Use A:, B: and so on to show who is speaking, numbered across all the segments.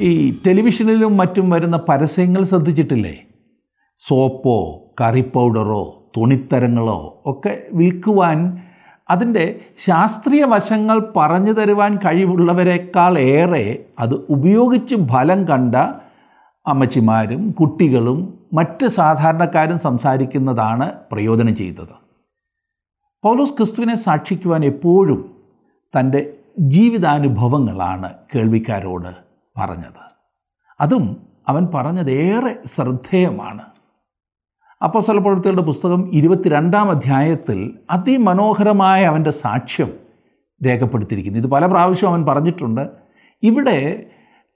A: ഈ ടെലിവിഷനിലും മറ്റും വരുന്ന പരസ്യങ്ങൾ ശ്രദ്ധിച്ചിട്ടില്ലേ? സോപ്പോ കറി പൗഡറോ തുണിത്തരങ്ങളോ ഒക്കെ വിൽക്കുവാൻ അതിന്റെ ശാസ്ത്രീയ വശങ്ങൾ പറഞ്ഞു തരുവാൻ കഴിവുള്ളവരെക്കാൾ ഏറെ അത് ഉപയോഗിച്ച് ഫലം കണ്ട അമ്മച്ചിമാരും കുട്ടികളും മറ്റ് സാധാരണക്കാരും സംസാരിക്കുന്നതാണ് പ്രയോജനം ചെയ്തത്. പൗലോസ് ക്രിസ്തുവിനെ സാക്ഷിക്കുവാൻ എപ്പോഴും തന്റെ ജീവിതാനുഭവങ്ങളാണ് കേൾവിക്കാരോട് പറഞ്ഞത്. അതും അവൻ പറഞ്ഞത് ഏറെ ശ്രദ്ധേയമാണ്. അപ്പോൾ പ്രവൃത്തികളുടെ പുസ്തകം ഇരുപത്തിരണ്ടാം അധ്യായത്തിൽ അതിമനോഹരമായ അവന്റെ സാക്ഷ്യം രേഖപ്പെടുത്തിയിരിക്കുന്നു. ഇത് പല പ്രാവശ്യം അവൻ പറഞ്ഞിട്ടുണ്ട്. ഇവിടെ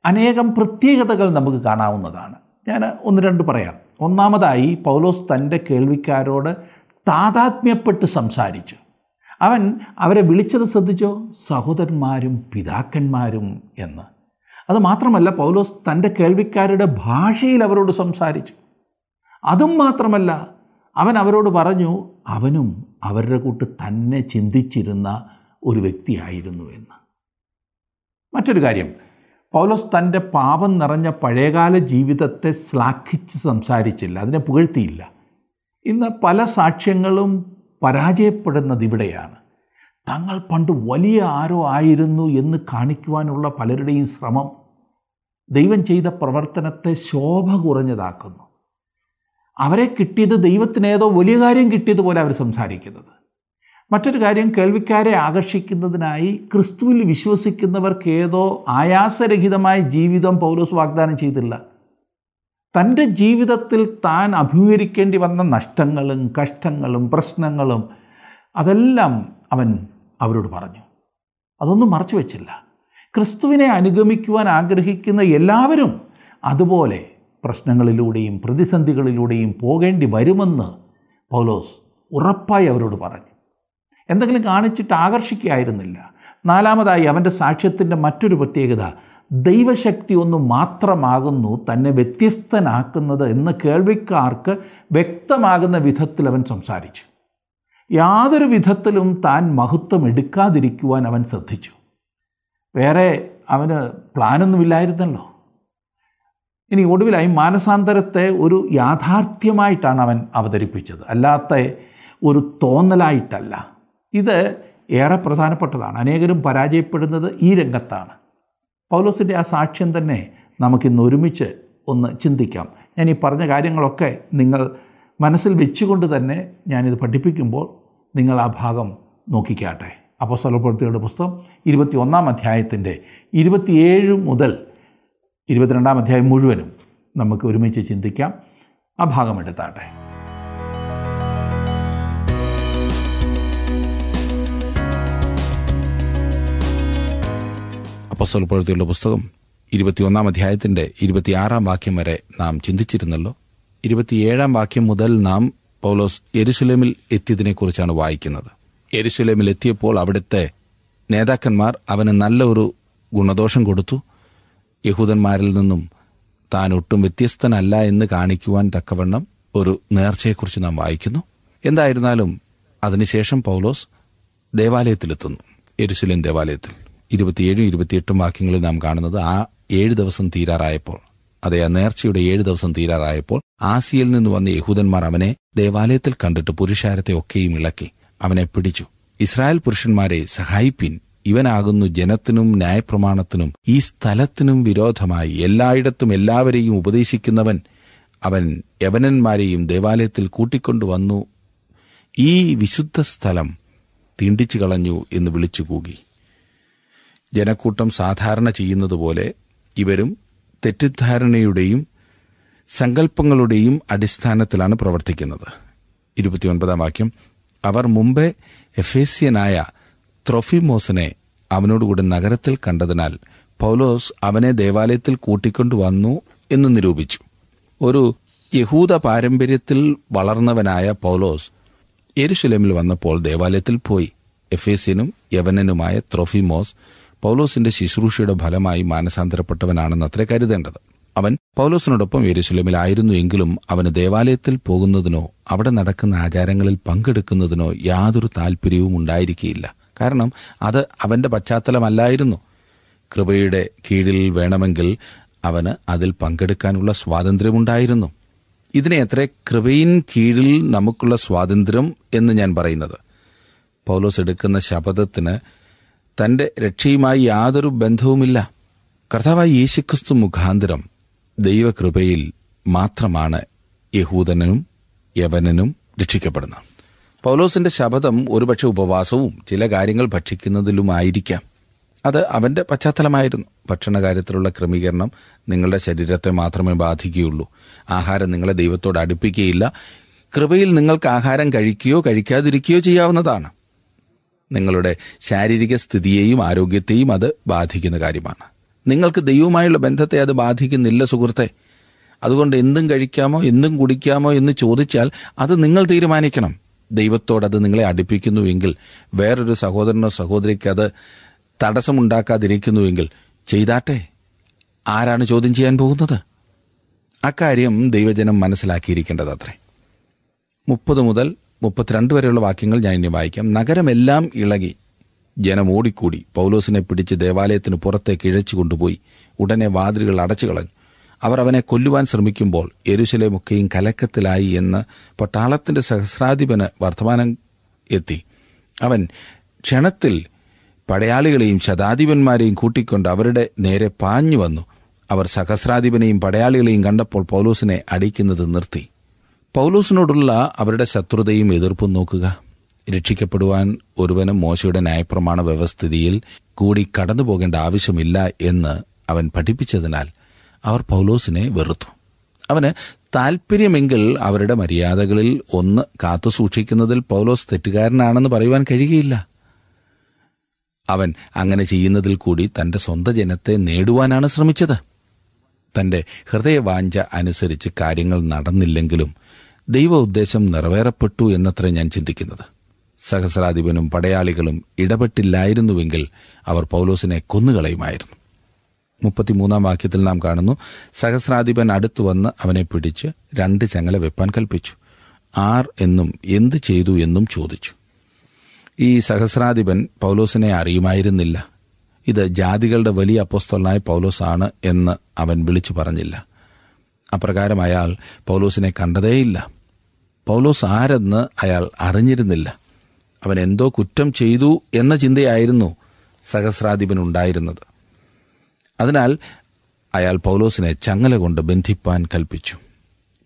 A: അനേകം പ്രത്യേകതകൾ നമുക്ക് കാണാവുന്നതാണ്. ഞാൻ ഒന്ന് രണ്ട് പറയാം. ഒന്നാമതായി പൗലോസ് തന്റെ കേൾവിക്കാരോട് താതാത്മ്യപ്പെട്ട് സംസാരിച്ചു. അവൻ അവരെ വിളിച്ചത് ശ്രദ്ധിച്ചോ? സഹോദരന്മാരും പിതാക്കന്മാരും എന്ന്. അത് മാത്രമല്ല പൗലോസ് തന്റെ കേൾവിക്കാരുടെ ഭാഷയിൽ അവരോട് സംസാരിച്ചു. അതും മാത്രമല്ല അവൻ അവരോട് പറഞ്ഞു അവനും അവരുടെ കൂട്ട് തന്നെ ചിന്തിച്ചിരുന്ന ഒരു വ്യക്തിയായിരുന്നു എന്ന്. മറ്റൊരു കാര്യം പൗലോസ് തന്റെ പാപം നിറഞ്ഞ പഴയകാല ജീവിതത്തെ ശ്ലാഘിച്ച് സംസാരിച്ചില്ല അതിനെ പുകഴ്ത്തിയില്ല. ഇന്ന് പല സാക്ഷ്യങ്ങളും പരാജയപ്പെടുന്നത് ഇവിടെയാണ്. തങ്ങൾ പണ്ട് വലിയ ആരോ ആയിരുന്നു എന്ന് കാണിക്കുവാനുള്ള പലരുടെയും ശ്രമം ദൈവം ചെയ്ത പ്രവർത്തനത്തെ ശോഭ കുറഞ്ഞതാക്കുന്നു. അവരെ കിട്ടിയത് ദൈവത്തിന് ദൈവത്തിനേതോ വലിയ കാര്യം കിട്ടിയതുപോലെ അവർ സംസാരിക്കുന്നത്. മറ്റൊരു കാര്യം കേൾവിക്കാരെ ആകർഷിക്കുന്നതിനായി ക്രിസ്തുവിൽ വിശ്വസിക്കുന്നവർക്ക് ഏതോ ആയാസരഹിതമായ ജീവിതം പൗലോസ് വാഗ്ദാനം ചെയ്തില്ല. തന്റെ ജീവിതത്തിൽ താൻ അഭിമുഖീകരിക്കേണ്ടി വന്ന നഷ്ടങ്ങളും കഷ്ടങ്ങളും പ്രശ്നങ്ങളും അതെല്ലാം അവൻ അവരോട് പറഞ്ഞു അതൊന്നും മറച്ചു വെച്ചില്ല. ക്രിസ്തുവിനെ അനുഗമിക്കുവാൻ ആഗ്രഹിക്കുന്ന എല്ലാവരും അതുപോലെ പ്രശ്നങ്ങളിലൂടെയും പ്രതിസന്ധികളിലൂടെയും പോകേണ്ടി വരുമെന്ന് പൗലോസ് ഉറപ്പായി അവരോട് പറഞ്ഞു. എന്തെങ്കിലും കാണിച്ചിട്ട് ആകർഷിക്കുകയായിരുന്നില്ല. നാലാമതായി അവന്റെ സാക്ഷ്യത്തിന്റെ മറ്റൊരു പ്രത്യേകത ദൈവശക്തി ഒന്ന് മാത്രമാകുന്നു തന്നെ വ്യത്യസ്തനാക്കുന്നത് എന്ന് കേൾവിക്കാർക്ക് വ്യക്തമാകുന്ന വിധത്തിൽ അവൻ സംസാരിച്ചു. യാതൊരു വിധത്തിലും താൻ മഹത്വം എടുക്കാതിരിക്കുവാൻ അവൻ ശ്രദ്ധിച്ചു. വേറെ അവന് പ്ലാനൊന്നുമില്ലായിരുന്നല്ലോ. ഇനി ഒടുവിലായി മാനസാന്തരത്തെ ഒരു യാഥാർത്ഥ്യമായിട്ടാണ് അവൻ അവതരിപ്പിച്ചത്. അല്ലാത്ത ഒരു തോന്നലായിട്ടല്ല. ഇത് ഏറെ പ്രധാനപ്പെട്ടതാണ്. അനേകരും പരാജയപ്പെടുന്നത് ഈ രംഗത്താണ്. പൗലോസിന്റെ ആ സാക്ഷ്യം തന്നെ നമുക്കിന്ന് ഒരുമിച്ച് ഒന്ന് ചിന്തിക്കാം. ഞാൻ ഈ പറഞ്ഞ കാര്യങ്ങളൊക്കെ നിങ്ങൾ മനസ്സിൽ വെച്ചുകൊണ്ട് തന്നെ ഞാനിത് പഠിപ്പിക്കുമ്പോൾ നിങ്ങൾ ആ ഭാഗം നോക്കിക്കാട്ടെ. അപ്പോൾ സ്വലപ്പെടുത്തിയുടെ പുസ്തകം ഇരുപത്തി ഒന്നാം അധ്യായത്തിന്റെ ഇരുപത്തിയേഴ് മുതൽ ഇരുപത്തിരണ്ടാം അധ്യായം മുഴുവനും നമുക്ക് ഒരുമിച്ച് ചിന്തിക്കാം. ആ ഭാഗം എടുത്താട്ടെ.
B: അപ്പോൾ പ്രവൃത്തിയുള്ള പുസ്തകം ഇരുപത്തിയൊന്നാം അധ്യായത്തിന്റെ ഇരുപത്തിയാറാം വാക്യം വരെ നാം ചിന്തിച്ചിരുന്നല്ലോ. ഇരുപത്തിയേഴാം വാക്യം മുതൽ നാം പൗലോസ് യെരുസലേമിൽ എത്തിയതിനെക്കുറിച്ചാണ് വായിക്കുന്നത്. യെരുസലേമിൽ എത്തിയപ്പോൾ അവിടുത്തെ നേതാക്കന്മാർ അവന് നല്ല ഒരു ഗുണദോഷം കൊടുത്തു. യഹൂദന്മാരിൽ നിന്നും താൻ ഒട്ടും വ്യത്യസ്തനല്ല എന്ന് കാണിക്കുവാൻ തക്കവണ്ണം ഒരു നേർച്ചയെക്കുറിച്ച് നാം വായിക്കുന്നു. എന്തായിരുന്നാലും അതിനുശേഷം പൗലോസ് ദേവാലയത്തിലെത്തുന്നു. യെരുസലേം ദേവാലയത്തിൽ. ഇരുപത്തിയേഴും ഇരുപത്തിയെട്ടും വാക്യങ്ങളിൽ നാം കാണുന്നത് ആ ഏഴ് ദിവസം തീരാറായപ്പോൾ. അതെ നേർച്ചയുടെ ഏഴ് ദിവസം തീരാറായപ്പോൾ ആസിയയിൽ നിന്ന് വന്ന യഹൂദന്മാർ അവനെ ദേവാലയത്തിൽ കണ്ടിട്ട് പുരുഷാരത്തെ ഒക്കെയും ഇളക്കി. അവനെ പിടിച്ചു. ഇസ്രായേൽ പുരുഷന്മാരെ സഹായിപ്പിൻ. ഇവനാകുന്നു ജനത്തിനും ന്യായപ്രമാണത്തിനും ഈ സ്ഥലത്തിനും വിരോധമായി. എല്ലായിടത്തും എല്ലാവരെയും ഉപദേശിക്കുന്നവൻ അവൻ യവനന്മാരെയും ദേവാലയത്തിൽ കൂട്ടിക്കൊണ്ടുവന്നു ഈ വിശുദ്ധ സ്ഥലം തീണ്ടിച്ചു കളഞ്ഞു എന്ന് വിളിച്ചു കൂകി. ജനക്കൂട്ടം സാധാരണ ചെയ്യുന്നതുപോലെ ഇവരും തെറ്റിദ്ധാരണയുടെയും സങ്കല്പങ്ങളുടെയും അടിസ്ഥാനത്തിലാണ് പ്രവർത്തിക്കുന്നത്. ഇരുപത്തിയൊൻപതാം വാക്യം. അവർ മുമ്പേ എഫേസ്യനായ ത്രൊഫിമോസിനെ അവനോടുകൂടി നഗരത്തിൽ കണ്ടതിനാൽ പൗലോസ് അവനെ ദേവാലയത്തിൽ കൂട്ടിക്കൊണ്ടുവന്നു എന്ന് നിരൂപിച്ചു. ഒരു യഹൂദ പാരമ്പര്യത്തിൽ വളർന്നവനായ പൗലോസ് എരുശലമിൽ വന്നപ്പോൾ ദേവാലയത്തിൽ പോയി. എഫേസ്യനും യവനനുമായ ത്രൊഫിമോസ് പൗലോസിന്റെ ശുശ്രൂഷയുടെ ഫലമായി മാനസാന്തരപ്പെട്ടവനാണെന്ന് അത്ര കരുതേണ്ടത്. അവൻ പൗലോസിനോടൊപ്പം യെരുശലേമിലായിരുന്നു എങ്കിലും അവന് ദേവാലയത്തിൽ പോകുന്നതിനോ അവിടെ നടക്കുന്ന ആചാരങ്ങളിൽ പങ്കെടുക്കുന്നതിനോ യാതൊരു താല്പര്യവും ഉണ്ടായിരിക്കില്ല കാരണം അത് അവന്റെ പശ്ചാത്തലമല്ലായിരുന്നു. കൃപയുടെ കീഴിൽ വേണമെങ്കിൽ അവന് അതിൽ പങ്കെടുക്കാനുള്ള സ്വാതന്ത്ര്യമുണ്ടായിരുന്നു. ഇതിനെ എത്ര കൃപയിൻ കീഴിൽ നമുക്കുള്ള സ്വാതന്ത്ര്യം എന്ന് ഞാൻ പറയുന്നത്. പൗലോസ് എടുക്കുന്ന ശപഥത്തിന് തന്റെ രക്ഷയുമായി യാതൊരു ബന്ധവുമില്ല. കർത്താവായ യേശുക്രിസ്തു മുഖാന്തരം ദൈവകൃപയിൽ മാത്രമാണ് യഹൂദനും യവനനും രക്ഷിക്കപ്പെടുന്നത്. പൗലോസിന്റെ ശബദം ഒരുപക്ഷെ ഉപവാസവും ചില കാര്യങ്ങൾ ഭക്ഷിക്കുന്നതിലുമായിരിക്കാം. അത് അവന്റെ പശ്ചാത്തലമായിരുന്നു. ഭക്ഷണ കാര്യത്തിലുള്ള ക്രമീകരണം നിങ്ങളുടെ ശരീരത്തെ മാത്രമേ ബാധിക്കുകയുള്ളൂ. ആഹാരം നിങ്ങളെ ദൈവത്തോട് അടുപ്പിക്കുകയില്ല. കൃപയിൽ നിങ്ങൾക്ക് ആഹാരം കഴിക്കുകയോ കഴിക്കാതിരിക്കുകയോ ചെയ്യാവുന്നതാണ്. നിങ്ങളുടെ ശാരീരിക സ്ഥിതിയെയും ആരോഗ്യത്തെയും അത് ബാധിക്കുന്ന കാര്യമാണ്. നിങ്ങൾക്ക് ദൈവവുമായുള്ള ബന്ധത്തെ അത് ബാധിക്കുന്നില്ല സുഹൃത്തെ. അതുകൊണ്ട് എന്തും കഴിക്കാമോ എന്തും കുടിക്കാമോ എന്ന് ചോദിച്ചാൽ അത് നിങ്ങൾ തീരുമാനിക്കണം. ദൈവത്തോട് അത് നിങ്ങളെ അടുപ്പിക്കുന്നുവെങ്കിൽ വേറൊരു സഹോദരനോ സഹോദരിക്ക് അത് തടസ്സമുണ്ടാക്കാതിരിക്കുന്നുവെങ്കിൽ ചെയ്താട്ടെ? ആരാണ് ചോദ്യം ചെയ്യാൻ പോകുന്നത്? അക്കാര്യം ദൈവജനം മനസ്സിലാക്കിയിരിക്കേണ്ടത് അത്രേ മുപ്പത് മുതൽ മുപ്പത്തിരണ്ട് വരെയുള്ള വാക്യങ്ങൾ ഞാൻ ഇനി വായിക്കാം. നഗരമെല്ലാം ഇളകി ജനം ഓടിക്കൂടി. പൗലോസിനെ പിടിച്ച് ദേവാലയത്തിന് പുറത്തേക്ക് ഇഴച്ചു കൊണ്ടുപോയി. ഉടനെ വാതിലുകൾ അടച്ചു കളഞ്ഞു. അവർ അവനെ കൊല്ലുവാൻ ശ്രമിക്കുമ്പോൾ എരുശലേമൊക്കെയും കലക്കത്തിലായി എന്ന് പട്ടാളത്തിന്റെ സഹസ്രാധിപന് വർത്തമാനം എത്തി. അവൻ ക്ഷണത്തിൽ പടയാളികളെയും ശതാധിപന്മാരെയും കൂട്ടിക്കൊണ്ട് അവരുടെ നേരെ പാഞ്ഞു വന്നു. അവർ സഹസ്രാധിപനെയും പടയാളികളെയും കണ്ടപ്പോൾ പൗലോസിനെ അടിക്കുന്നത് നിർത്തി. പൗലോസിനോടുള്ള അവരുടെ ശത്രുതയും എതിർപ്പും നോക്കുക. രക്ഷിക്കപ്പെടുവാൻ ഒരുവനും മോശയുടെ ന്യായപ്രമാണ വ്യവസ്ഥിതിയിൽ കൂടി കടന്നു പോകേണ്ട ആവശ്യമില്ല എന്ന് അവൻ പഠിപ്പിച്ചതിനാൽ അവർ പൗലോസിനെ വെറുത്തു. അവന് താൽപ്പര്യമെങ്കിൽ അവരുടെ മര്യാദകളിൽ ഒന്ന് കാത്തു സൂക്ഷിക്കുന്നതിൽ പൗലോസ് തെറ്റുകാരനാണെന്ന് പറയുവാൻ കഴിയുകയില്ല. അവൻ അങ്ങനെ ചെയ്യുന്നതിൽ കൂടി തന്റെ സ്വന്തം ജനത്തെ നേടുവാനാണ് ശ്രമിച്ചത്. തന്റെ ഹൃദയവാഞ്ച അനുസരിച്ച് കാര്യങ്ങൾ നടന്നില്ലെങ്കിലും ദൈവ ഉദ്ദേശം നിറവേറപ്പെട്ടു എന്നത്ര ഞാൻ ചിന്തിക്കുന്നത്. സഹസ്രാധിപനും പടയാളികളും ഇടപെട്ടില്ലായിരുന്നുവെങ്കിൽ അവർ പൗലോസിനെ കൊന്നുകളയുമായിരുന്നു. മുപ്പത്തിമൂന്നാം വാക്യത്തിൽ നാം കാണുന്നു സഹസ്രാധിപൻ അടുത്തു വന്ന് അവനെ പിടിച്ച് രണ്ട് ചങ്ങല വെപ്പാൻ കൽപ്പിച്ചു. ആർ എന്നും എന്ത് ചെയ്തു എന്നും ചോദിച്ചു. ഈ സഹസ്രാധിപൻ പൗലോസിനെ അറിയുമായിരുന്നില്ല. ഇത് ജാതികളുടെ വലിയ അപ്പോസ്തലനായ പൗലോസാണ് എന്ന് അവൻ വിളിച്ചു പറഞ്ഞില്ല. അപ്രകാരം അയാൾ പൗലോസിനെ കണ്ടതേയില്ല. പൗലോസ് ആരെന്ന് അയാൾ അറിഞ്ഞിരുന്നില്ല. അവൻ എന്തോ കുറ്റം ചെയ്തു എന്ന ചിന്തയായിരുന്നു സഹസ്രാധിപനുണ്ടായിരുന്നത്. അതിനാൽ അയാൾ പൗലോസിനെ ചങ്ങല കൊണ്ട് ബന്ധിപ്പാൻ കൽപ്പിച്ചു.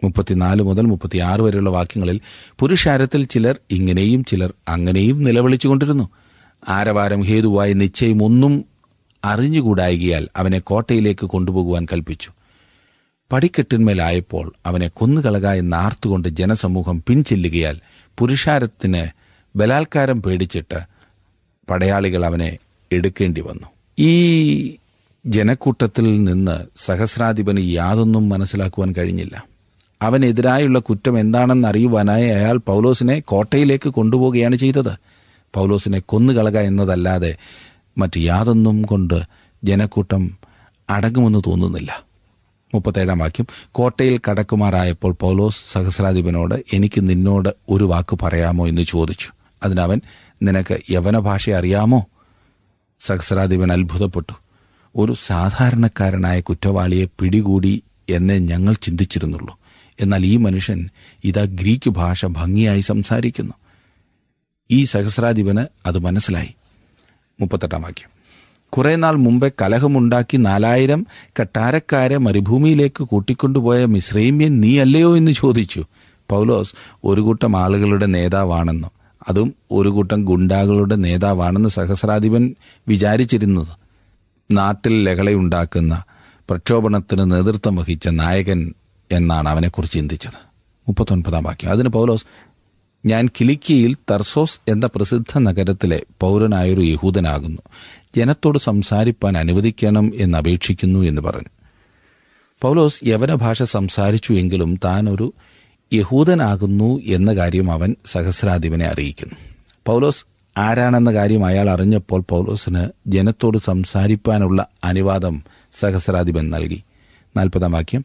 B: മുപ്പത്തിനാല് മുതൽ മുപ്പത്തിയാറ് വരെയുള്ള വാക്യങ്ങളിൽ പുരുഷാരത്തിൽ ചിലർ ഇങ്ങനെയും ചിലർ അങ്ങനെയും നിലവിളിച്ചുകൊണ്ടിരുന്നു. ആരവാരം ഹേതുവായി നിശ്ചയം ഒന്നും അറിഞ്ഞുകൂടായികയാൽ അവനെ കോട്ടയിലേക്ക് കൊണ്ടുപോകുവാൻ കൽപ്പിച്ചു. പടിക്കെട്ടിന്മേലായപ്പോൾ അവനെ കൊന്നുകളക എന്നാർത്തുകൊണ്ട് ജനസമൂഹം പിൻചെല്ലുകയാൽ പുരുഷാരത്തിന് ബലാത്കാരം പേടിച്ചിട്ട് പടയാളികൾ അവനെ എടുക്കേണ്ടി വന്നു. ഈ ജനക്കൂട്ടത്തിൽ നിന്ന് സഹസ്രാധിപന് യാതൊന്നും മനസ്സിലാക്കുവാൻ കഴിഞ്ഞില്ല. അവനെതിരായുള്ള കുറ്റം എന്താണെന്ന് അറിയുവാനായി അയാൾ പൗലോസിനെ കോട്ടയിലേക്ക് കൊണ്ടുപോവുകയാണ് ചെയ്തത്. പൗലോസിനെ കൊന്നുകളക എന്നതല്ലാതെ മറ്റ് യാതൊന്നും കൊണ്ട് ജനക്കൂട്ടം അടങ്ങുമെന്ന് തോന്നുന്നില്ല. മുപ്പത്തേഴാം വാക്യം കോട്ടയിൽ കടക്കുമാറായപ്പോൾ പൗലോസ് സഹസ്രാധിപനോട് എനിക്ക് നിന്നോട് ഒരു വാക്ക് പറയാമോ എന്ന് ചോദിച്ചു. അതിനവൻ നിനക്ക് യവന ഭാഷ അറിയാമോ? സഹസ്രാധിപൻ അത്ഭുതപ്പെട്ടു. ഒരു സാധാരണക്കാരനായ കുറ്റവാളിയെ പിടികൂടി എന്നേ ഞങ്ങൾ ചിന്തിച്ചിരുന്നുള്ളൂ. എന്നാൽ ഈ മനുഷ്യൻ ഇതാ ഗ്രീക്ക് ഭാഷ ഭംഗിയായി സംസാരിക്കുന്നു. ഈ സഹസ്രാധിപന് അത് മനസ്സിലായി. മുപ്പത്തെട്ടാം വാക്യം കുറെ നാൾ മുമ്പേ കലഹമുണ്ടാക്കി നാലായിരം കട്ടാരക്കാരെ മരുഭൂമിയിലേക്ക് കൂട്ടിക്കൊണ്ടുപോയ മിശ്രൈമ്യൻ നീ അല്ലയോ എന്ന് ചോദിച്ചു. പൗലോസ് ഒരു കൂട്ടം ആളുകളുടെ നേതാവാണെന്നും അതും ഒരു കൂട്ടം ഗുണ്ടാകളുടെ നേതാവാണെന്ന് സഹസ്രാധിപൻ വിചാരിച്ചിരുന്നത്. നാട്ടിൽ ലഹളയുണ്ടാക്കുന്ന പ്രക്ഷോഭണത്തിന് നേതൃത്വം വഹിച്ച നായകൻ എന്നാണ് അവനെക്കുറിച്ച് ചിന്തിച്ചത്. മുപ്പത്തൊൻപതാം വാക്യം. അതിന് പൗലോസ് ഞാൻ കിലിക്കിയിൽ തർസോസ് എന്ന പ്രസിദ്ധ നഗരത്തിലെ പൗരനായൊരു യഹൂദനാകുന്നു. ജനത്തോട് സംസാരിപ്പാൻ അനുവദിക്കണം എന്നപേക്ഷിക്കുന്നു എന്ന് പറഞ്ഞു. പൗലോസ് യവന ഭാഷ സംസാരിച്ചു എങ്കിലും താൻ ഒരു യഹൂദനാകുന്നു എന്ന കാര്യം അവൻ സഹസ്രാധിപനെ അറിയിക്കുന്നു. പൗലോസ് ആരാണെന്ന കാര്യം അയാൾ അറിഞ്ഞപ്പോൾ പൗലോസിന് ജനത്തോട് സംസാരിപ്പാനുള്ള അനുവാദം സഹസ്രാധിപൻ നൽകി. നാൽപ്പതാം വാക്യം.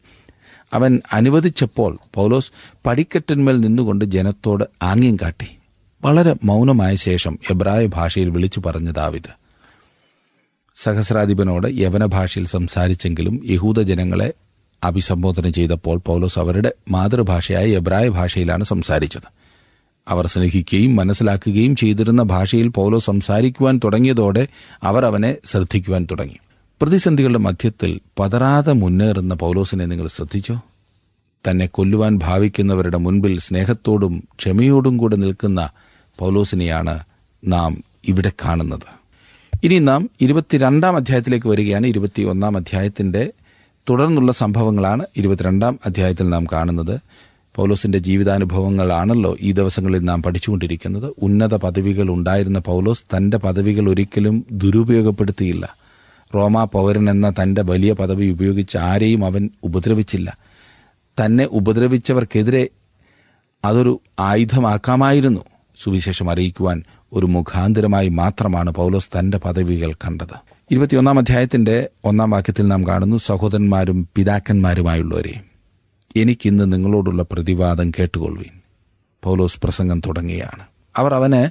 B: അവൻ അനുവദിച്ചപ്പോൾ പൗലോസ് പടിക്കെട്ടിന്മേൽ നിന്നുകൊണ്ട് ജനത്തോട് ആംഗ്യം കാട്ടി. വളരെ മൗനമായ ശേഷം എബ്രായ ഭാഷയിൽ വിളിച്ചു പറഞ്ഞ ദാവിദ് സഹസ്രാധിപനോട് യവന ഭാഷയിൽ സംസാരിച്ചെങ്കിലും യഹൂദ ജനങ്ങളെ അഭിസംബോധന ചെയ്തപ്പോൾ പൗലോസ് അവരുടെ മാതൃഭാഷയായ എബ്രായ ഭാഷയിലാണ് സംസാരിച്ചത്. അവർ സ്നേഹിക്കുകയും മനസ്സിലാക്കുകയും ചെയ്തിരുന്ന ഭാഷയിൽ പൗലോസ് സംസാരിക്കുവാൻ തുടങ്ങിയതോടെ അവർ അവനെ ശ്രദ്ധിക്കുവാൻ തുടങ്ങി. പ്രതിസന്ധികളുടെ മധ്യത്തിൽ പതറാതെ മുന്നേറുന്ന പൗലോസിനെ നിങ്ങൾ ശ്രദ്ധിച്ചോ? തന്നെ കൊല്ലുവാൻ ഭാവിക്കുന്നവരുടെ മുൻപിൽ സ്നേഹത്തോടും ക്ഷമയോടും കൂടെ നിൽക്കുന്ന പൗലോസിനെയാണ് നാം ഇവിടെ കാണുന്നത്. ഇനി നാം ഇരുപത്തിരണ്ടാം അധ്യായത്തിലേക്ക് വരികയാണ്. ഇരുപത്തി ഒന്നാം അധ്യായത്തിന്റെ തുടർന്നുള്ള സംഭവങ്ങളാണ് ഇരുപത്തിരണ്ടാം അധ്യായത്തിൽ നാം കാണുന്നത്. പൗലോസിന്റെ ജീവിതാനുഭവങ്ങളാണല്ലോ ഈ ദിവസങ്ങളിൽ നാം പഠിച്ചുകൊണ്ടിരിക്കുന്നത്. ഉന്നത പദവികൾ ഉണ്ടായിരുന്ന പൗലോസ് തന്റെ പദവികൾ ഒരിക്കലും ദുരുപയോഗപ്പെടുത്തിയില്ല. റോമാ പൗരൻ എന്ന തന്റെ വലിയ പദവി ഉപയോഗിച്ച് ആരെയും അവൻ ഉപദ്രവിച്ചില്ല. തന്നെ ഉപദ്രവിച്ചവർക്കെതിരെ അതൊരു ആയുധമാക്കാമായിരുന്നു. സുവിശേഷം അറിയിക്കുവാൻ ഒരു മുഖാന്തരമായി മാത്രമാണ് പൗലോസ് തന്റെ പദവികൾ കണ്ടത്. ഇരുപത്തിയൊന്നാം അധ്യായത്തിന്റെ ഒന്നാം വാക്യത്തിൽ നാം കാണുന്നു സഹോദരന്മാരും പിതാക്കന്മാരുമായുള്ളവരെ എനിക്കിന്ന് നിങ്ങളോടുള്ള പ്രതിവാദം കേട്ടുകൊള്ളുവിൻ. പൗലോസ് പ്രസംഗം തുടങ്ങിയാണ് അവർ അവന്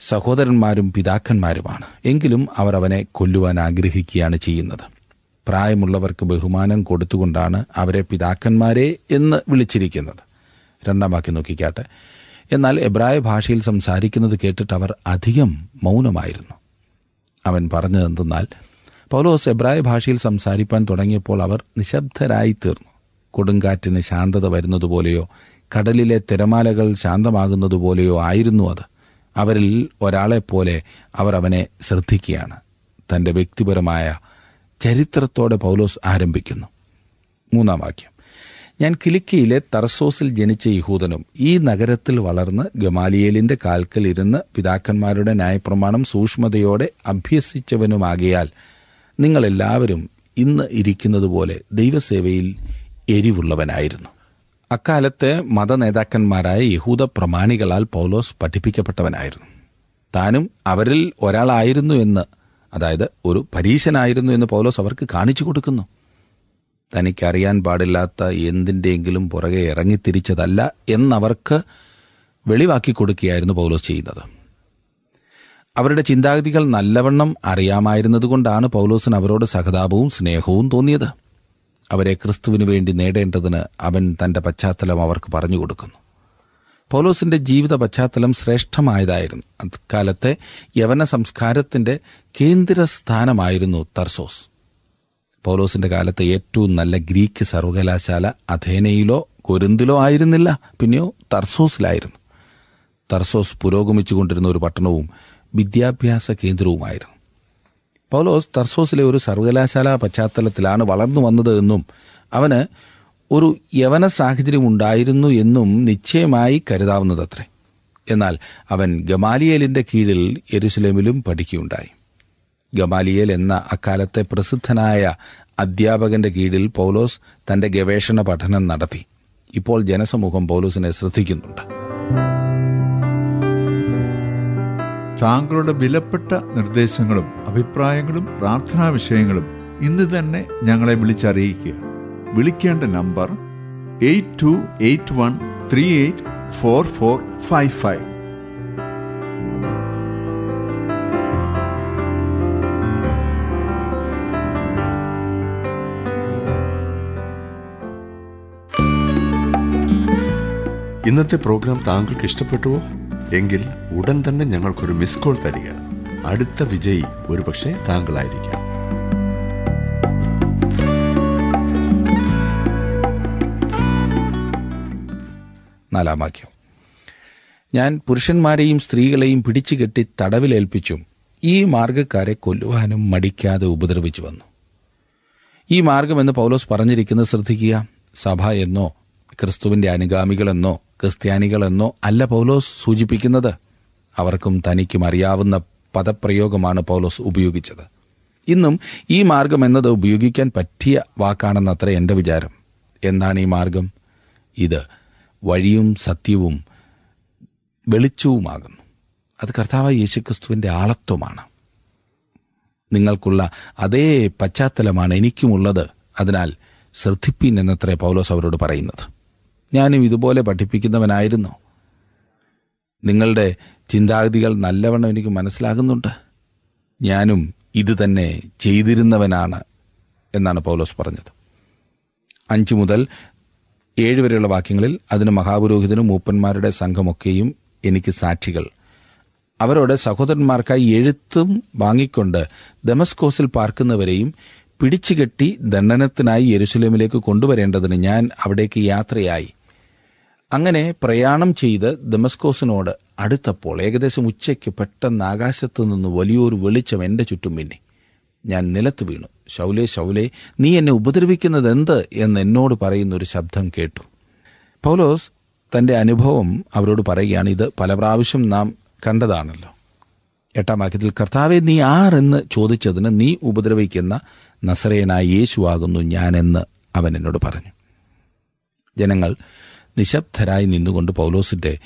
B: സഹോദരന്മാരും പിതാക്കന്മാരുമാണ് എങ്കിലും അവർ അവനെ കൊല്ലുവാൻ ആഗ്രഹിക്കുകയാണ് ചെയ്യുന്നത്. പ്രായമുള്ളവർക്ക് ബഹുമാനം കൊടുത്തുകൊണ്ടാണ് അവരെ പിതാക്കന്മാരെ എന്ന് വിളിച്ചിരിക്കുന്നത്. രണ്ടാം വാക്യം നോക്കിക്കാട്ടെ. എന്നാൽ എബ്രായ ഭാഷയിൽ സംസാരിക്കുന്നത് കേട്ടിട്ട് അവർ അധികം മൗനമായിരുന്നു. അവൻ പറഞ്ഞതെന്തെന്നാൽ പൗലോസ് എബ്രായ ഭാഷയിൽ സംസാരിപ്പാൻ തുടങ്ങിയപ്പോൾ അവർ നിശബ്ദരായി തീർന്നു കൊടുങ്കാറ്റിന് ശാന്തത വരുന്നതുപോലെയോ കടലിലെ തിരമാലകൾ ശാന്തമാകുന്നതുപോലെയോ ആയിരുന്നു അത്. അവരിൽ ഒരാളെപ്പോലെ അവർ അവനെ ശ്രദ്ധിക്കുകയാണ്. തന്റെ വ്യക്തിപരമായ ചരിത്രത്തോടെ പൗലോസ് ആരംഭിക്കുന്നു. മൂന്നാം വാക്യം. ഞാൻ കിലിക്കയിലെ തർസോസിൽ ജനിച്ച യഹൂദനും ഈ നഗരത്തിൽ വളർന്ന് ഗമാലിയേലിന്റെ കാൽക്കൽ ഇരുന്ന് പിതാക്കന്മാരുടെ ന്യായപ്രമാണം സൂക്ഷ്മതയോടെ അഭ്യസിച്ചവനുമാകിയാൽ നിങ്ങളെല്ലാവരും ഇന്ന് ഇരിക്കുന്നതുപോലെ ദൈവസേവയിൽ എരിവുള്ളവനായിരുന്നു. അക്കാലത്തെ മതനേതാക്കന്മാരായ യഹൂദ പ്രമാണികളാൽ പൗലോസ് പഠിപ്പിക്കപ്പെട്ടവനായിരുന്നു. താനും അവരിൽ ഒരാളായിരുന്നു എന്ന് അതായത് ഒരു പരീശനായിരുന്നു എന്ന് പൗലോസ് അവർക്ക് കാണിച്ചു കൊടുക്കുന്നു. തനിക്കറിയാൻ പാടില്ലാത്ത എന്തിന്റെയെങ്കിലും പുറകെ ഇറങ്ങിത്തിരിച്ചതല്ല എന്നവർക്ക് വെളിവാക്കി കൊടുക്കുകയായിരുന്നു പൗലോസ് ചെയ്യുന്നത്. അവരുടെ ചിന്താഗതികൾ നല്ലവണ്ണം അറിയാമായിരുന്നതുകൊണ്ടാണ് പൗലോസിന് അവരോട് സഹതാപവും സ്നേഹവും തോന്നിയത്. അവരെ ക്രിസ്തുവിനു വേണ്ടി നേടേണ്ടതിന് അവൻ തന്റെ പശ്ചാത്തലം അവർക്ക് പറഞ്ഞു കൊടുക്കുന്നു. പൗലോസിന്റെ ജീവിത പശ്ചാത്തലം ശ്രേഷ്ഠമായതായിരുന്നു. അക്കാലത്തെ യവന സംസ്കാരത്തിന്റെ കേന്ദ്ര സ്ഥാനമായിരുന്നു തർസോസ്. പൗലോസിന്റെ കാലത്തെ ഏറ്റവും നല്ല ഗ്രീക്ക് സർവകലാശാല അഥേനയിലോ കൊരിന്തിലോ ആയിരുന്നില്ല. പിന്നെയോ തർസോസിലായിരുന്നു. തർസോസ് പുരോഗമിച്ചുകൊണ്ടിരുന്ന ഒരു പട്ടണവും വിദ്യാഭ്യാസ കേന്ദ്രവുമായിരുന്നു. പൗലോസ് തർസോസിലെ ഒരു സർവകലാശാല പശ്ചാത്തലത്തിലാണ് വളർന്നു വന്നത് എന്നും അവന് ഒരു യവന സാഹചര്യം ഉണ്ടായിരുന്നു എന്നും നിശ്ചയമായി കരുതാവുന്നതത്രേ. എന്നാൽ അവൻ ഗമാലിയേലിന്റെ കീഴിൽ യെരുസലേമിലും പഠിക്കുകയുണ്ടായി. ഗമാലിയേൽ എന്ന അക്കാലത്തെ പ്രസിദ്ധനായ അധ്യാപകന്റെ കീഴിൽ പൗലോസ് തന്റെ ഗവേഷണ പഠനം നടത്തി. ഇപ്പോൾ ജനസമൂഹം പൗലോസിനെ ശ്രദ്ധിക്കുന്നുണ്ട്.
C: താങ്കളുടെ വിലപ്പെട്ട നിർദ്ദേശങ്ങളും അഭിപ്രായങ്ങളും പ്രാർത്ഥനാ വിഷയങ്ങളും ഇന്ന് തന്നെ ഞങ്ങളെ വിളിച്ചറിയിക്കുക. വിളിക്കേണ്ട number eight two eight one three eight four four five five.
D: ഇന്നത്തെ പ്രോഗ്രാം താങ്കൾക്ക് ഇഷ്ടപ്പെട്ടുവോ? എങ്കിൽ ഉടൻ തന്നെ ഞങ്ങൾക്കൊരു മിസ് കോൾ തരിക. അടുത്ത വിജയി ഒരുപക്ഷെ താങ്കളായിരിക്കാം.
B: നാലാം വാക്യം. ഞാൻ പുരുഷന്മാരെയും സ്ത്രീകളെയും പിടിച്ചു കെട്ടി തടവിലേൽപ്പിച്ചും ഈ മാർഗക്കാരെ കൊല്ലുവാനും മടിക്കാതെ ഉപദ്രവിച്ചു വന്നു. ഈ മാർഗമെന്ന് പൗലോസ് പറഞ്ഞിരിക്കുന്നത് ശ്രദ്ധിക്കുക. സഭ എന്നോ ക്രിസ്തുവിന്റെ അനുഗാമികളെന്നോ ക്രിസ്ത്യാനികളെന്നോ അല്ല പൗലോസ് സൂചിപ്പിക്കുന്നത്. അവർക്കും തനിക്കും അറിയാവുന്ന പദപ്രയോഗമാണ് പൗലോസ് ഉപയോഗിച്ചത്. ഇന്നും ഈ മാർഗം എന്നത് ഉപയോഗിക്കാൻ പറ്റിയ വാക്കാണെന്നത്ര എന്റെ വിചാരം. എന്താണ് ഈ മാർഗം? ഇത് വഴിയും സത്യവും വെളിച്ചവുമാകുന്നു. അത് കർത്താവ് യേശുക്രിസ്തുവിന്റെ ആളത്വമാണ്. നിങ്ങൾക്കുള്ള അതേ പശ്ചാത്തലമാണ് എനിക്കുമുള്ളത്. അതിനാൽ ശ്രദ്ധിപ്പീൻ എന്നത്രേ പൗലോസ് അവരോട് പറയുന്നത്. ഞാനും ഇതുപോലെ പഠിപ്പിക്കുന്നവനായിരുന്നു. നിങ്ങളുടെ ചിന്താഗതികൾ നല്ലവണ്ണം എനിക്ക് മനസ്സിലാകുന്നുണ്ട്. ഞാനും ഇത് തന്നെ ചെയ്തിരുന്നവനാണ് എന്നാണ് പൗലോസ് പറഞ്ഞത്. അഞ്ച് മുതൽ ഏഴ് വരെയുള്ള വാക്യങ്ങളിൽ അതിന് മഹാപുരോഹിതനും മൂപ്പന്മാരുടെ സംഘമൊക്കെയും എനിക്ക് സാക്ഷികൾ. അവരോട് സഹോദരന്മാർക്കായി എഴുത്തും വാങ്ങിക്കൊണ്ട് ദമസ്കോസിൽ പാർക്കുന്നവരെയും പിടിച്ചുകെട്ടി ദണ്ഡനത്തിനായി യെരുസലേമിലേക്ക് കൊണ്ടുവരേണ്ടതിന് ഞാൻ അവിടേക്ക് യാത്രയായി. അങ്ങനെ പ്രയാണം ചെയ്ത് ദമസ്കോസിനോട് അടുത്തപ്പോൾ ഏകദേശം ഉച്ചയ്ക്ക് പെട്ടെന്ന് ആകാശത്തു നിന്ന് വലിയൊരു വെളിച്ചം എന്റെ ചുറ്റും മിന്നി. ഞാൻ നിലത്ത് വീണു. ശൗലേ ശൗലേ നീ എന്നെ ഉപദ്രവിക്കുന്നത് എന്ത്? എന്ന് എന്നോട് പറയുന്ന ഒരു ശബ്ദം കേട്ടു. പൗലോസ് തന്റെ അനുഭവം അവരോട് പറയുകയാണ് ഇത് പല പ്രാവശ്യം നാം കണ്ടതാണല്ലോ. എട്ടാം വാക്യത്തിൽ കർത്താവെ നീ ആർ എന്ന് ചോദിച്ചതിന് നീ ഉപദ്രവിക്കുന്ന നസറേനായ യേശുവാകുന്നു ഞാനെന്ന് അവൻ എന്നോട് പറഞ്ഞു. ജനങ്ങൾ നിശബ്ദരായി നിന്നുകൊണ്ട് പൗലോസിന്റെ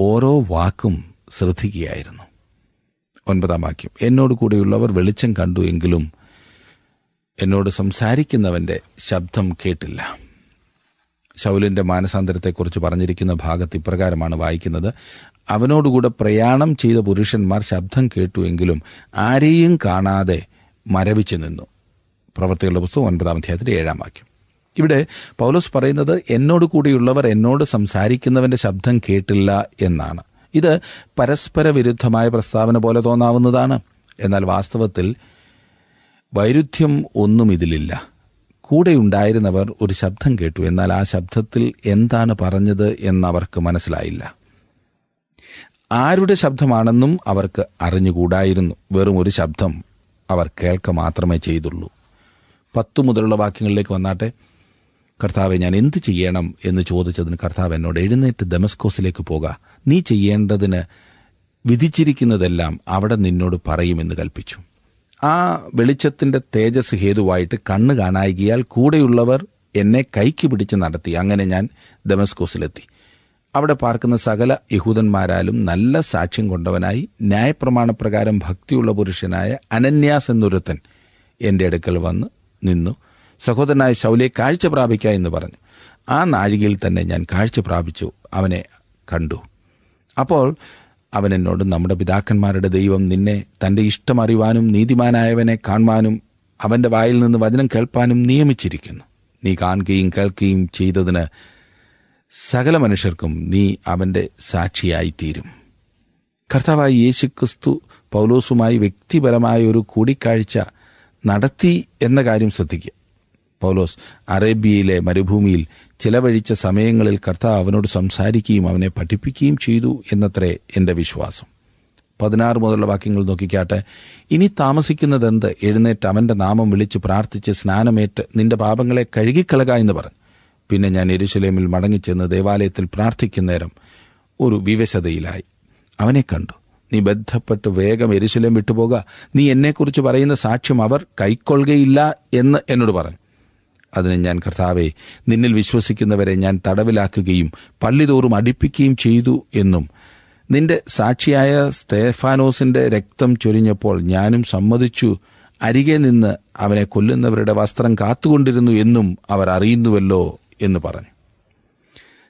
B: ഓരോ വാക്കും ശ്രദ്ധിക്കുകയായിരുന്നു. ഒൻപതാം വാക്യം. എന്നോട് കൂടെയുള്ളവർ വെളിച്ചം കണ്ടു എങ്കിലും എന്നോട് സംസാരിക്കുന്നവന്റെ ശബ്ദം കേട്ടില്ല. ശൗലിന്റെ മാനസാന്തരത്തെക്കുറിച്ച് പറഞ്ഞിരിക്കുന്ന ഭാഗത്ത് ഇപ്രകാരമാണ് വായിക്കുന്നത്. അവനോടുകൂടെ പ്രയാണം ചെയ്ത പുരുഷന്മാർ ശബ്ദം കേട്ടുവെങ്കിലും ആരെയും കാണാതെ മരവിച്ചു നിന്നു. പ്രവർത്തികളുടെ പുസ്തകം ഒൻപതാം അധ്യായത്തിന്റെ ഏഴാം വാക്യം. ഇവിടെ പൗലോസ് പറയുന്നത് എന്നോട് കൂടിയുള്ളവർ എന്നോട് സംസാരിക്കുന്നവന്റെ ശബ്ദം കേട്ടില്ല എന്നാണ്. ഇത് പരസ്പര വിരുദ്ധമായ പ്രസ്താവന പോലെ തോന്നാവുന്നതാണ്. എന്നാൽ വാസ്തവത്തിൽ വൈരുദ്ധ്യം ഒന്നും ഇതിലില്ല. കൂടെ ഉണ്ടായിരുന്നവർ ഒരു ശബ്ദം കേട്ടു. എന്നാൽ ആ ശബ്ദത്തിൽ എന്താണ് പറഞ്ഞത് എന്നവർക്ക് മനസ്സിലായില്ല. ആരുടെ ശബ്ദമാണെന്നും അവർക്ക് അറിഞ്ഞുകൂടായിരുന്നു. വെറും ഒരു ശബ്ദം അവർ കേൾക്ക മാത്രമേ ചെയ്തുള്ളൂ. പത്തു മുതലുള്ള വാക്യങ്ങളിലേക്ക് വന്നാട്ടെ. കർത്താവെ ഞാൻ എന്ത് ചെയ്യണം എന്ന് ചോദിച്ചതിന് കർത്താവ് എന്നോട് എഴുന്നേറ്റ് ദമസ്കോസിലേക്ക് പോക. നീ ചെയ്യേണ്ടതിന് വിധിച്ചിരിക്കുന്നതെല്ലാം അവിടെ നിന്നോട് പറയുമെന്ന് കൽപ്പിച്ചു. ആ വെളിച്ചത്തിന്റെ തേജസ് ഹേതുവായിട്ട് കണ്ണ് കാണായികയാൽ കൂടെയുള്ളവർ എന്നെ കൈക്ക് പിടിച്ച് നടത്തി. അങ്ങനെ ഞാൻ ദമസ്കോസിലെത്തി. അവിടെ പാർക്കുന്ന സകല യഹൂദന്മാരാലും നല്ല സാക്ഷ്യം കൊണ്ടവനായി ന്യായപ്രമാണപ്രകാരം ഭക്തിയുള്ള പുരുഷനായ അനന്യാസ് എന്നൊരുത്തൻ എന്റെ അടുക്കൽ വന്ന് നിന്നു. സഹോദരനായ ശൗലെ കാഴ്ച പ്രാപിക്ക എന്ന് പറഞ്ഞു. ആ നാഴികയിൽ തന്നെ ഞാൻ കാഴ്ച പ്രാപിച്ചു. അവനെ കണ്ടു. അപ്പോൾ അവൻ എന്നോട് നമ്മുടെ പിതാക്കന്മാരുടെ ദൈവം നിന്നെ തന്റെ ഇഷ്ടം അറിവാനും നീതിമാനായവനെ കാണുവാനും അവന്റെ വായിൽ നിന്ന് വചനം കേൾപ്പാനും നിയമിച്ചിരിക്കുന്നു. നീ കാണുകയും കേൾക്കുകയും ചെയ്തതിന് സകല മനുഷ്യർക്കും നീ അവന്റെ സാക്ഷിയായിത്തീരും. കർത്താവായി യേശു ക്രിസ്തു പൗലോസുമായി വ്യക്തിപരമായ ഒരു കൂടിക്കാഴ്ച നടത്തി എന്ന കാര്യം ശ്രദ്ധിക്കുക. പൗലോസ് അറേബ്യയിലെ മരുഭൂമിയിൽ ചിലവഴിച്ച സമയങ്ങളിൽ കർത്താവ് അവനോട് സംസാരിക്കുകയും അവനെ പഠിപ്പിക്കുകയും ചെയ്തു എന്നത്രേ എന്റെ വിശ്വാസം. പതിനാറ് മുതലുള്ള വാക്യങ്ങൾ നോക്കിക്കാട്ടെ. ഇനി താമസിക്കുന്നതെന്ത്? എഴുന്നേറ്റ് അവന്റെ നാമം വിളിച്ച് പ്രാർത്ഥിച്ച് സ്നാനമേറ്റ് നിന്റെ പാപങ്ങളെ കഴുകിക്കളക എന്ന് പറഞ്ഞു. പിന്നെ ഞാൻ എരുശലേമിൽ മടങ്ങിച്ചെന്ന് ദേവാലയത്തിൽ പ്രാർത്ഥിക്കുന്നേരം ഒരു വിവശതയിലായി. അവനെ കണ്ടു. നീ ബന്ധപ്പെട്ട് വേഗം എരുശലേം വിട്ടുപോകുക നീ എന്നെക്കുറിച്ച് പറയുന്ന സാക്ഷ്യം അവർ കൈക്കൊള്ളുകയില്ല എന്ന് എന്നോട് പറഞ്ഞു. അതിന് ഞാൻ കർത്താവെ നിന്നിൽ വിശ്വസിക്കുന്നവരെ ഞാൻ തടവിലാക്കുകയും പള്ളിതോറും അടിപ്പിക്കുകയും ചെയ്തു എന്നും. നിന്റെ സാക്ഷിയായ സ്തേഫാനോസിന്റെ രക്തം ചൊരിഞ്ഞപ്പോൾ ഞാനും സമ്മതിച്ചു. അരികെ നിന്ന് അവനെ കൊല്ലുന്നവരുടെ വസ്ത്രം കാത്തുകൊണ്ടിരുന്നു എന്നും അവർ അറിയുന്നുവല്ലോ എന്ന് പറഞ്ഞു.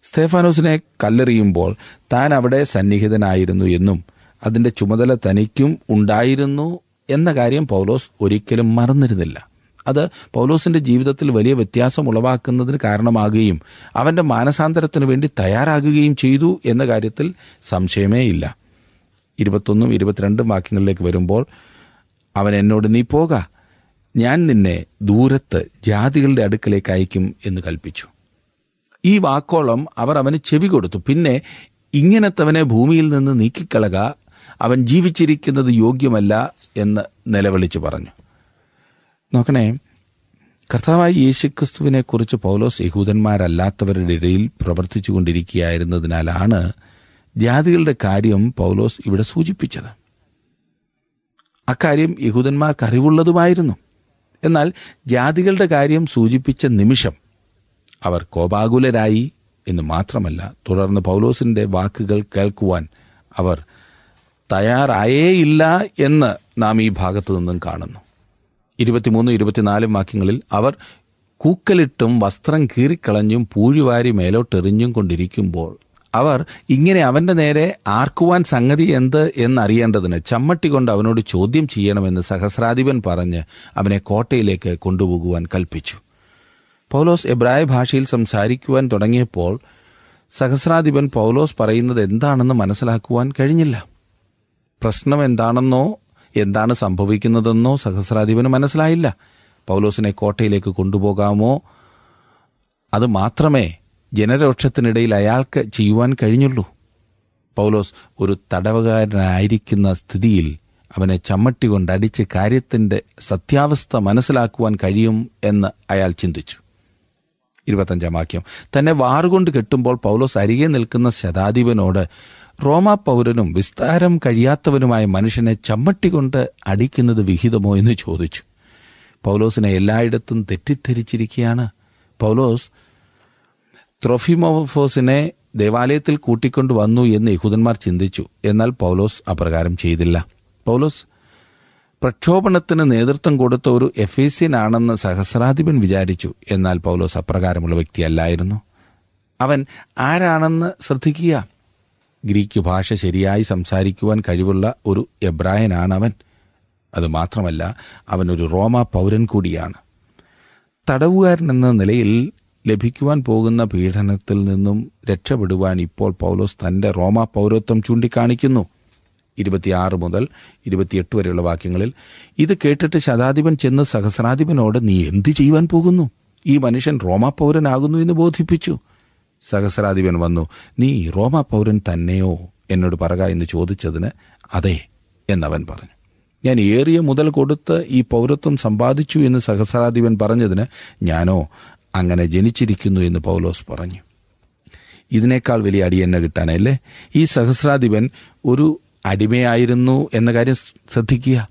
B: സ്തേഫാനോസിനെ കല്ലെറിയുമ്പോൾ താൻ അവിടെ സന്നിഹിതനായിരുന്നു എന്നും അതിന്റെ ചുമതല തനിക്കും ഉണ്ടായിരുന്നു എന്ന കാര്യം പൗലോസ് ഒരിക്കലും മറന്നിരുന്നില്ല. അത് പൗലോസിന്റെ ജീവിതത്തിൽ വലിയ വ്യത്യാസം ഉളവാക്കുന്നതിന് കാരണമാകുകയും അവന്റെ മാനസാന്തരത്തിന് വേണ്ടി തയ്യാറാകുകയും ചെയ്തു എന്ന കാര്യത്തിൽ സംശയമേ ഇല്ല. ഇരുപത്തൊന്നും ഇരുപത്തിരണ്ടും വാക്യങ്ങളിലേക്ക് വരുമ്പോൾ അവൻ എന്നോട് നീ പോക. ഞാൻ നിന്നെ ദൂരത്ത് ജാതികളുടെ അടുക്കലേക്ക് അയക്കും എന്ന് കൽപ്പിച്ചു. ഈ വാക്കോളം അവർ അവന് ചെവി കൊടുത്തു. പിന്നെ ഇങ്ങനത്തവനെ ഭൂമിയിൽ നിന്ന് നീക്കിക്കളക അവൻ ജീവിച്ചിരിക്കുന്നത് യോഗ്യമല്ല എന്ന് നിലവിളിച്ചു പറഞ്ഞു. നോക്കണേ കർത്താവായ യേശുക്രിസ്തുവിനെക്കുറിച്ച് പൗലോസ് യഹൂദന്മാരല്ലാത്തവരുടെ ഇടയിൽ പ്രവർത്തിച്ചു കൊണ്ടിരിക്കുകയായിരുന്നതിനാലാണ് ജാതികളുടെ കാര്യം പൗലോസ് ഇവിടെ സൂചിപ്പിച്ചത്. അക്കാര്യം യഹൂദന്മാർക്ക് അറിവുള്ളതുമായിരുന്നു. എന്നാൽ ജാതികളുടെ കാര്യം സൂചിപ്പിച്ച നിമിഷം അവർ കോപാകുലരായി എന്ന് മാത്രമല്ല തുടർന്ന് പൗലോസിന്റെ വാക്കുകൾ കേൾക്കുവാൻ അവർ തയ്യാറായേയില്ല എന്ന് നാം ഈ ഭാഗത്തു നിന്നും കാണുന്നു. ഇരുപത്തിമൂന്ന് ഇരുപത്തിനാലും വാക്യങ്ങളിൽ അവർ കൂക്കലിട്ടും വസ്ത്രം കീറിക്കളഞ്ഞും പൂഴിവാരി മേലോട്ടെറിഞ്ഞും കൊണ്ടിരിക്കുമ്പോൾ അവർ ഇങ്ങനെ അവന്റെ നേരെ ആർക്കുവാൻ സംഗതി എന്ത് എന്നറിയേണ്ടതിന് ചമ്മട്ടി കൊണ്ട് അവനോട് ചോദ്യം ചെയ്യണമെന്ന് സഹസ്രാധിപൻ പറഞ്ഞ് അവനെ കോട്ടയിലേക്ക് കൊണ്ടുപോകുവാൻ കൽപ്പിച്ചു. പൗലോസ് എബ്രായ ഭാഷയിൽ സംസാരിക്കുവാൻ തുടങ്ങിയപ്പോൾ സഹസ്രാധിപൻ പൗലോസ് പറയുന്നത് എന്താണെന്ന് മനസ്സിലാക്കുവാൻ കഴിഞ്ഞില്ല. പ്രശ്നം എന്താണെന്നോ എന്താണ് സംഭവിക്കുന്നതെന്നോ സഹസ്രാധിപന് മനസ്സിലായില്ല. പൗലോസിനെ കോട്ടയിലേക്ക് കൊണ്ടുപോകാമോ? അത് മാത്രമേ ജനരോക്ഷത്തിനിടയിൽ അയാൾക്ക് ചെയ്യുവാൻ കഴിഞ്ഞുള്ളൂ. പൗലോസ് ഒരു തടവുകാരനായിരിക്കുന്ന സ്ഥിതിയിൽ അവനെ ചമ്മട്ടി കൊണ്ടടിച്ച് കാര്യത്തിന്റെ സത്യാവസ്ഥ മനസ്സിലാക്കുവാൻ കഴിയും എന്ന് അയാൾ ചിന്തിച്ചു. ഇരുപത്തഞ്ചാം വാക്യം. തന്നെ വാറുകൊണ്ട് കെട്ടുമ്പോൾ പൗലോസ് അരികെ നിൽക്കുന്ന ശതാധിപനോട് റോമാ പൗരനും വിസ്താരം കഴിയാത്തവനുമായ മനുഷ്യനെ ചമ്മട്ടികൊണ്ട് അടിക്കുന്നത് വിഹിതമോ എന്ന് ചോദിച്ചു. പൗലോസിനെ എല്ലായിടത്തും തെറ്റിദ്ധരിച്ചിരിക്കുകയാണ്. പൗലോസ് ത്രൊഫിമോഫോസിനെ ദേവാലയത്തിൽ കൂട്ടിക്കൊണ്ടു വന്നു എന്ന് യഹൂദന്മാർ ചിന്തിച്ചു. എന്നാൽ പൗലോസ് അപ്രകാരം ചെയ്തില്ല. പൗലോസ് പ്രക്ഷോഭണത്തിന് നേതൃത്വം കൊടുത്ത ഒരു എഫേസ്യനാണെന്ന് സഹസ്രാധിപൻ വിചാരിച്ചു. എന്നാൽ പൗലോസ് അപ്രകാരമുള്ള വ്യക്തിയല്ലായിരുന്നു. അവൻ ആരാണെന്ന് ശ്രദ്ധിക്കുക. ഗ്രീക്ക് ഭാഷ ശരിയായി സംസാരിക്കുവാൻ കഴിവുള്ള ഒരു എബ്രായനാണ് അവൻ അതുമാത്രമല്ല അവനൊരു റോമ പൗരൻ കൂടിയാണ്. തടവുകാരൻ എന്ന നിലയിൽ ലഭിക്കുവാൻ പോകുന്ന പീഡനത്തിൽ നിന്നും രക്ഷപ്പെടുവാൻ ഇപ്പോൾ പൗലോസ് തന്റെ റോമ പൗരത്വം ചൂണ്ടിക്കാണിക്കുന്നു. ഇരുപത്തിയാറ് മുതൽ ഇരുപത്തിയെട്ട് വരെയുള്ള വാക്യങ്ങളിൽ ഇത് കേട്ടിട്ട് ശതാധിപൻ ചെന്ന് സഹസ്രാധിപനോട് നീ എന്തു ചെയ്യുവാൻ പോകുന്നു? ഈ മനുഷ്യൻ റോമാ പൗരനാകുന്നു എന്ന് ബോധിപ്പിച്ചു. സഹസ്രാധിപൻ വന്നു നീ റോമ പൗരൻ തന്നെയോ? എന്നോട് പറക എന്ന് ചോദിച്ചതിന് അതെ എന്നവൻ പറഞ്ഞു. ഞാൻ ഏറിയ മുതൽ കൊടുത്ത് ഈ പൗരത്വം സമ്പാദിച്ചു എന്ന് സഹസ്രാധിപൻ പറഞ്ഞതിന് ഞാനോ അങ്ങനെ ജനിച്ചിരിക്കുന്നു എന്ന് പൗലോസ് പറഞ്ഞു. ഇതിനേക്കാൾ വലിയ അടി എന്നെ കിട്ടാനല്ലേ? ഈ സഹസ്രാധിപൻ ഒരു അടിമയായിരുന്നു എന്ന കാര്യം ശ്രദ്ധിക്കുക.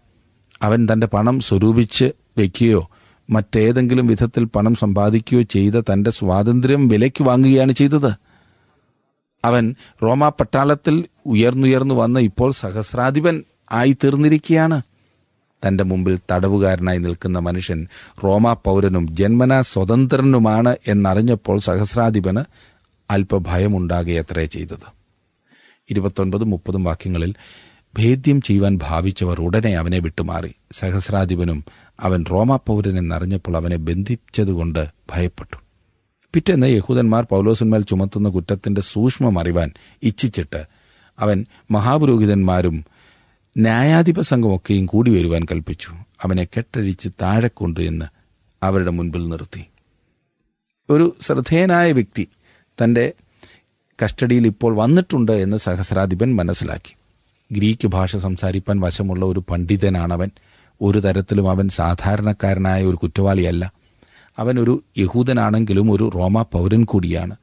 B: അവൻ തന്റെ പണം സ്വരൂപിച്ച് വയ്ക്കുകയോ മറ്റേതെങ്കിലും വിധത്തിൽ പണം സമ്പാദിക്കുകയോ ചെയ്ത തന്റെ സ്വാതന്ത്ര്യം വിലയ്ക്ക് വാങ്ങുകയാണ് ചെയ്തത്. അവൻ റോമാ പട്ടാളത്തിൽ ഉയർന്നുയർന്നു വന്ന ഇപ്പോൾ സഹസ്രാധിപൻ ആയി തീർന്നിരിക്കുകയാണ് തന്റെ മുമ്പിൽ തടവുകാരനായി നിൽക്കുന്ന മനുഷ്യൻ റോമാ പൗരനും ജന്മനാ സ്വതന്ത്രനുമാണ് എന്നറിഞ്ഞപ്പോൾ സഹസ്രാധിപന് അല്പഭയമുണ്ടാകുകയത്രേ ചെയ്തത്. ഇരുപത്തൊൻപതും മുപ്പതും വാക്യങ്ങളിൽ ഭേദ്യം ചെയ്യുവാൻ ഭാവിച്ചവർ ഉടനെ അവനെ വിട്ടുമാറി. സഹസ്രാധിപനും അവൻ റോമാ പൗരൻ എന്നറിഞ്ഞപ്പോൾ അവനെ ബന്ധിച്ചതുകൊണ്ട് ഭയപ്പെട്ടു. പിറ്റേന്ന് യഹൂദന്മാർ പൗലോസിന്മേൽ ചുമത്തുന്ന കുറ്റത്തിന്റെ സൂക്ഷ്മം അറിവാൻ ഇച്ഛിച്ചിട്ട് അവൻ മഹാപുരോഹിതന്മാരും ന്യായാധിപ സംഘമൊക്കെയും കൂടി വരുവാൻ കൽപ്പിച്ചു. അവനെ കെട്ടഴിച്ച് താഴെ കൊണ്ടുവന്ന് അവരുടെ മുൻപിൽ നിർത്തി. ഒരു ശ്രദ്ധേയനായ വ്യക്തി തന്റെ കസ്റ്റഡിയിൽ ഇപ്പോൾ വന്നിട്ടുണ്ട് എന്ന് സഹസ്രാധിപൻ മനസ്സിലാക്കി. ഗ്രീക്ക് ഭാഷ സംസാരിപ്പാൻ വശമുള്ള ഒരു പണ്ഡിതനാണവൻ. ഒരു തരത്തിലും അവൻ സാധാരണക്കാരനായ ഒരു കുറ്റവാളിയല്ല. അവൻ ഒരു യഹൂദനാണെങ്കിലും ഒരു റോമ പൗരൻ കൂടിയാണ്.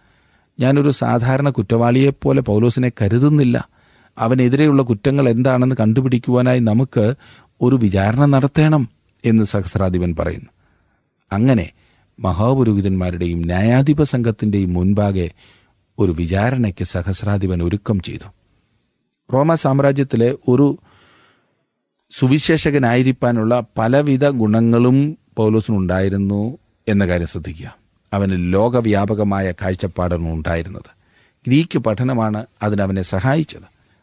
B: ഞാനൊരു സാധാരണ കുറ്റവാളിയെപ്പോലെ പൗലോസിനെ കരുതുന്നില്ല. അവനെതിരെയുള്ള കുറ്റങ്ങൾ എന്താണെന്ന് കണ്ടുപിടിക്കുവാനായി നമുക്ക് ഒരു വിചാരണ നടത്തണം എന്ന് സഹസ്രാധിപൻ പറയുന്നു. അങ്ങനെ മഹാപുരോഹിതന്മാരുടെയും ന്യായാധിപ സംഘത്തിന്റെയും മുൻപാകെ ഒരു വിചാരണയ്ക്ക് സഹസ്രാധിപൻ ഒരുക്കം ചെയ്തു. റോമ സാമ്രാജ്യത്തിലെ ഒരു സുവിശേഷകനായിരിക്കാനുള്ള പലവിധ ഗുണങ്ങളും പൗലോസിനുണ്ടായിരുന്നു എന്ന കാര്യം ശ്രദ്ധിക്കുക. അവന് ലോകവ്യാപകമായ കാഴ്ചപ്പാടാണ് ഉണ്ടായിരുന്നത്. ഗ്രീക്ക് പഠനമാണ് അതിനവനെ സഹായിച്ചത്.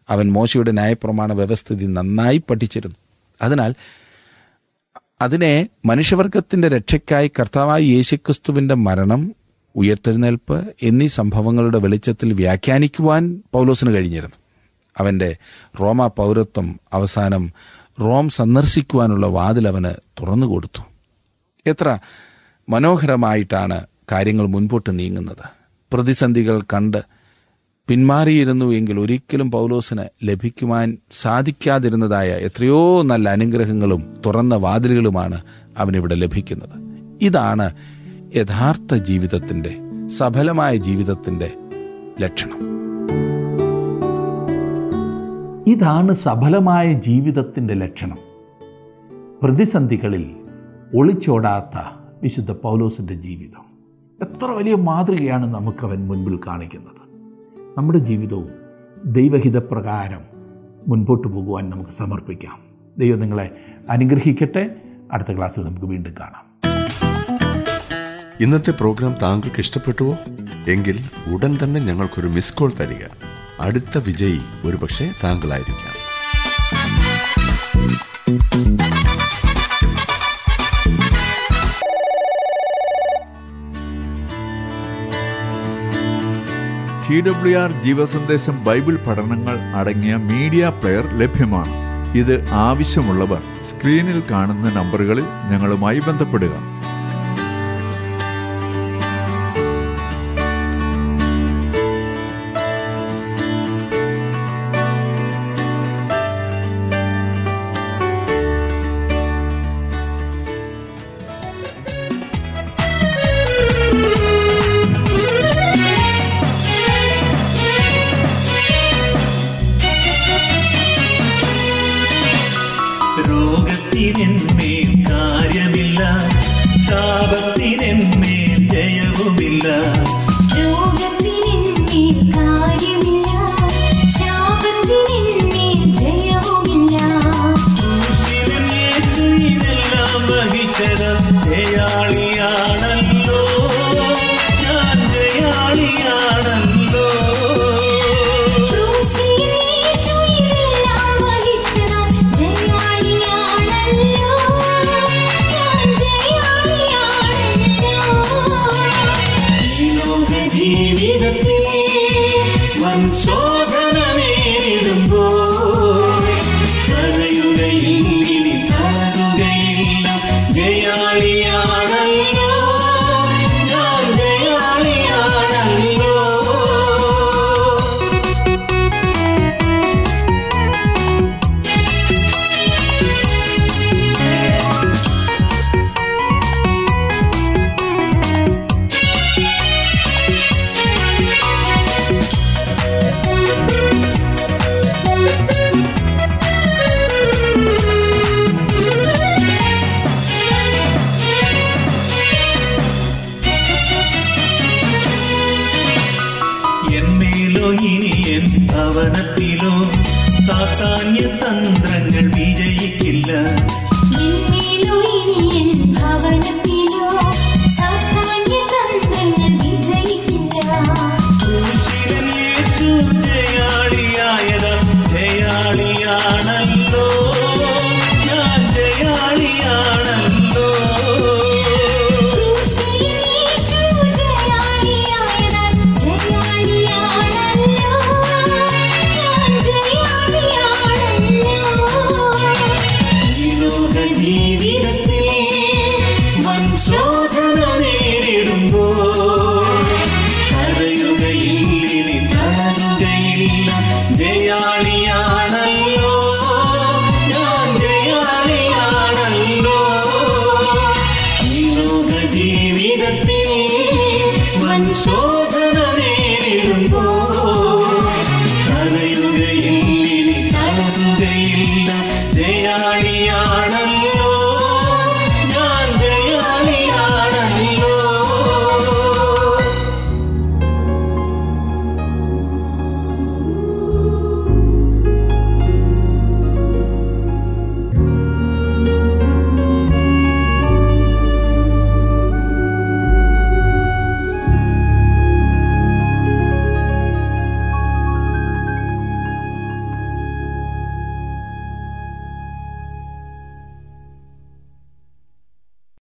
B: അവൻ മോശയുടെ ന്യായപ്രമാണ വ്യവസ്ഥിതി നന്നായി പഠിച്ചിരുന്നു. അതിനാൽ അതിനെ മനുഷ്യവർഗത്തിന്റെ രക്ഷയ്ക്കായി കർത്താവായ യേശുക്രിസ്തുവിന്റെ മരണം ഉയർത്തെഴുന്നേൽപ്പ് എന്നീ സംഭവങ്ങളുടെ വെളിച്ചത്തിൽ വ്യാഖ്യാനിക്കുവാൻ പൗലോസിന് കഴിഞ്ഞിരുന്നു. അവന്റെ റോമ പൗരത്വം അവസാനം റോം സന്ദർശിക്കുവാനുള്ള വാതിൽ അവന് തുറന്നു കൊടുത്തു. എത്ര മനോഹരമായിട്ടാണ് കാര്യങ്ങൾ മുൻപോട്ട് നീങ്ങുന്നത്. പ്രതിസന്ധികൾ കണ്ട് പിന്മാറിയിരുന്നു എങ്കിൽ ഒരിക്കലും പൗലോസിന് ലഭിക്കുവാൻ സാധിക്കാതിരുന്നതായ എത്രയോ നല്ല അനുഗ്രഹങ്ങളും തുറന്ന വാതിലുകളുമാണ് അവനിവിടെ ലഭിക്കുന്നത്. ഇതാണ് യഥാർത്ഥ ജീവിതത്തിന്റെ സഫലമായ ജീവിതത്തിന്റെ ലക്ഷണം.
A: ഇതാണ് സഫലമായ ജീവിതത്തിന്റെ ലക്ഷണം. പ്രതിസന്ധികളിൽ ഒളിച്ചോടാത്ത വിശുദ്ധ പൗലോസിന്റെ ജീവിതം. എത്ര വലിയ മാതൃകയാണ് നമുക്കവൻ മുൻപിൽ കാണിക്കുന്നത്. നമ്മുടെ ജീവിതവും ദൈവഹിതപ്രകാരം മുൻപോട്ട് പോകുവാൻ നമുക്ക് സമർപ്പിക്കാം. ദൈവം നിങ്ങളെ അനുഗ്രഹിക്കട്ടെ. അടുത്ത ക്ലാസ്സിൽ നമുക്ക് വീണ്ടും കാണാം.
D: ഇന്നത്തെ പ്രോഗ്രാം താങ്കൾക്ക് ഇഷ്ടപ്പെട്ടുവോ? എങ്കിൽ ഉടൻ തന്നെ ഞങ്ങൾക്കൊരു മിസ് കോൾ തരിക. അടുത്ത വിജയി ഒരുപക്ഷെ താങ്കളായിരിക്കാം.
C: ടി ഡബ്ല്യു ആർ ജീവസന്ദേശം ബൈബിൾ പഠനങ്ങൾ അടങ്ങിയ മീഡിയ പ്ലെയർ ലഭ്യമാണ്. ഇത് ആവശ്യമുള്ളവർ സ്ക്രീനിൽ കാണുന്ന നമ്പറുകളിൽ ഞങ്ങളുമായി ബന്ധപ്പെടുക.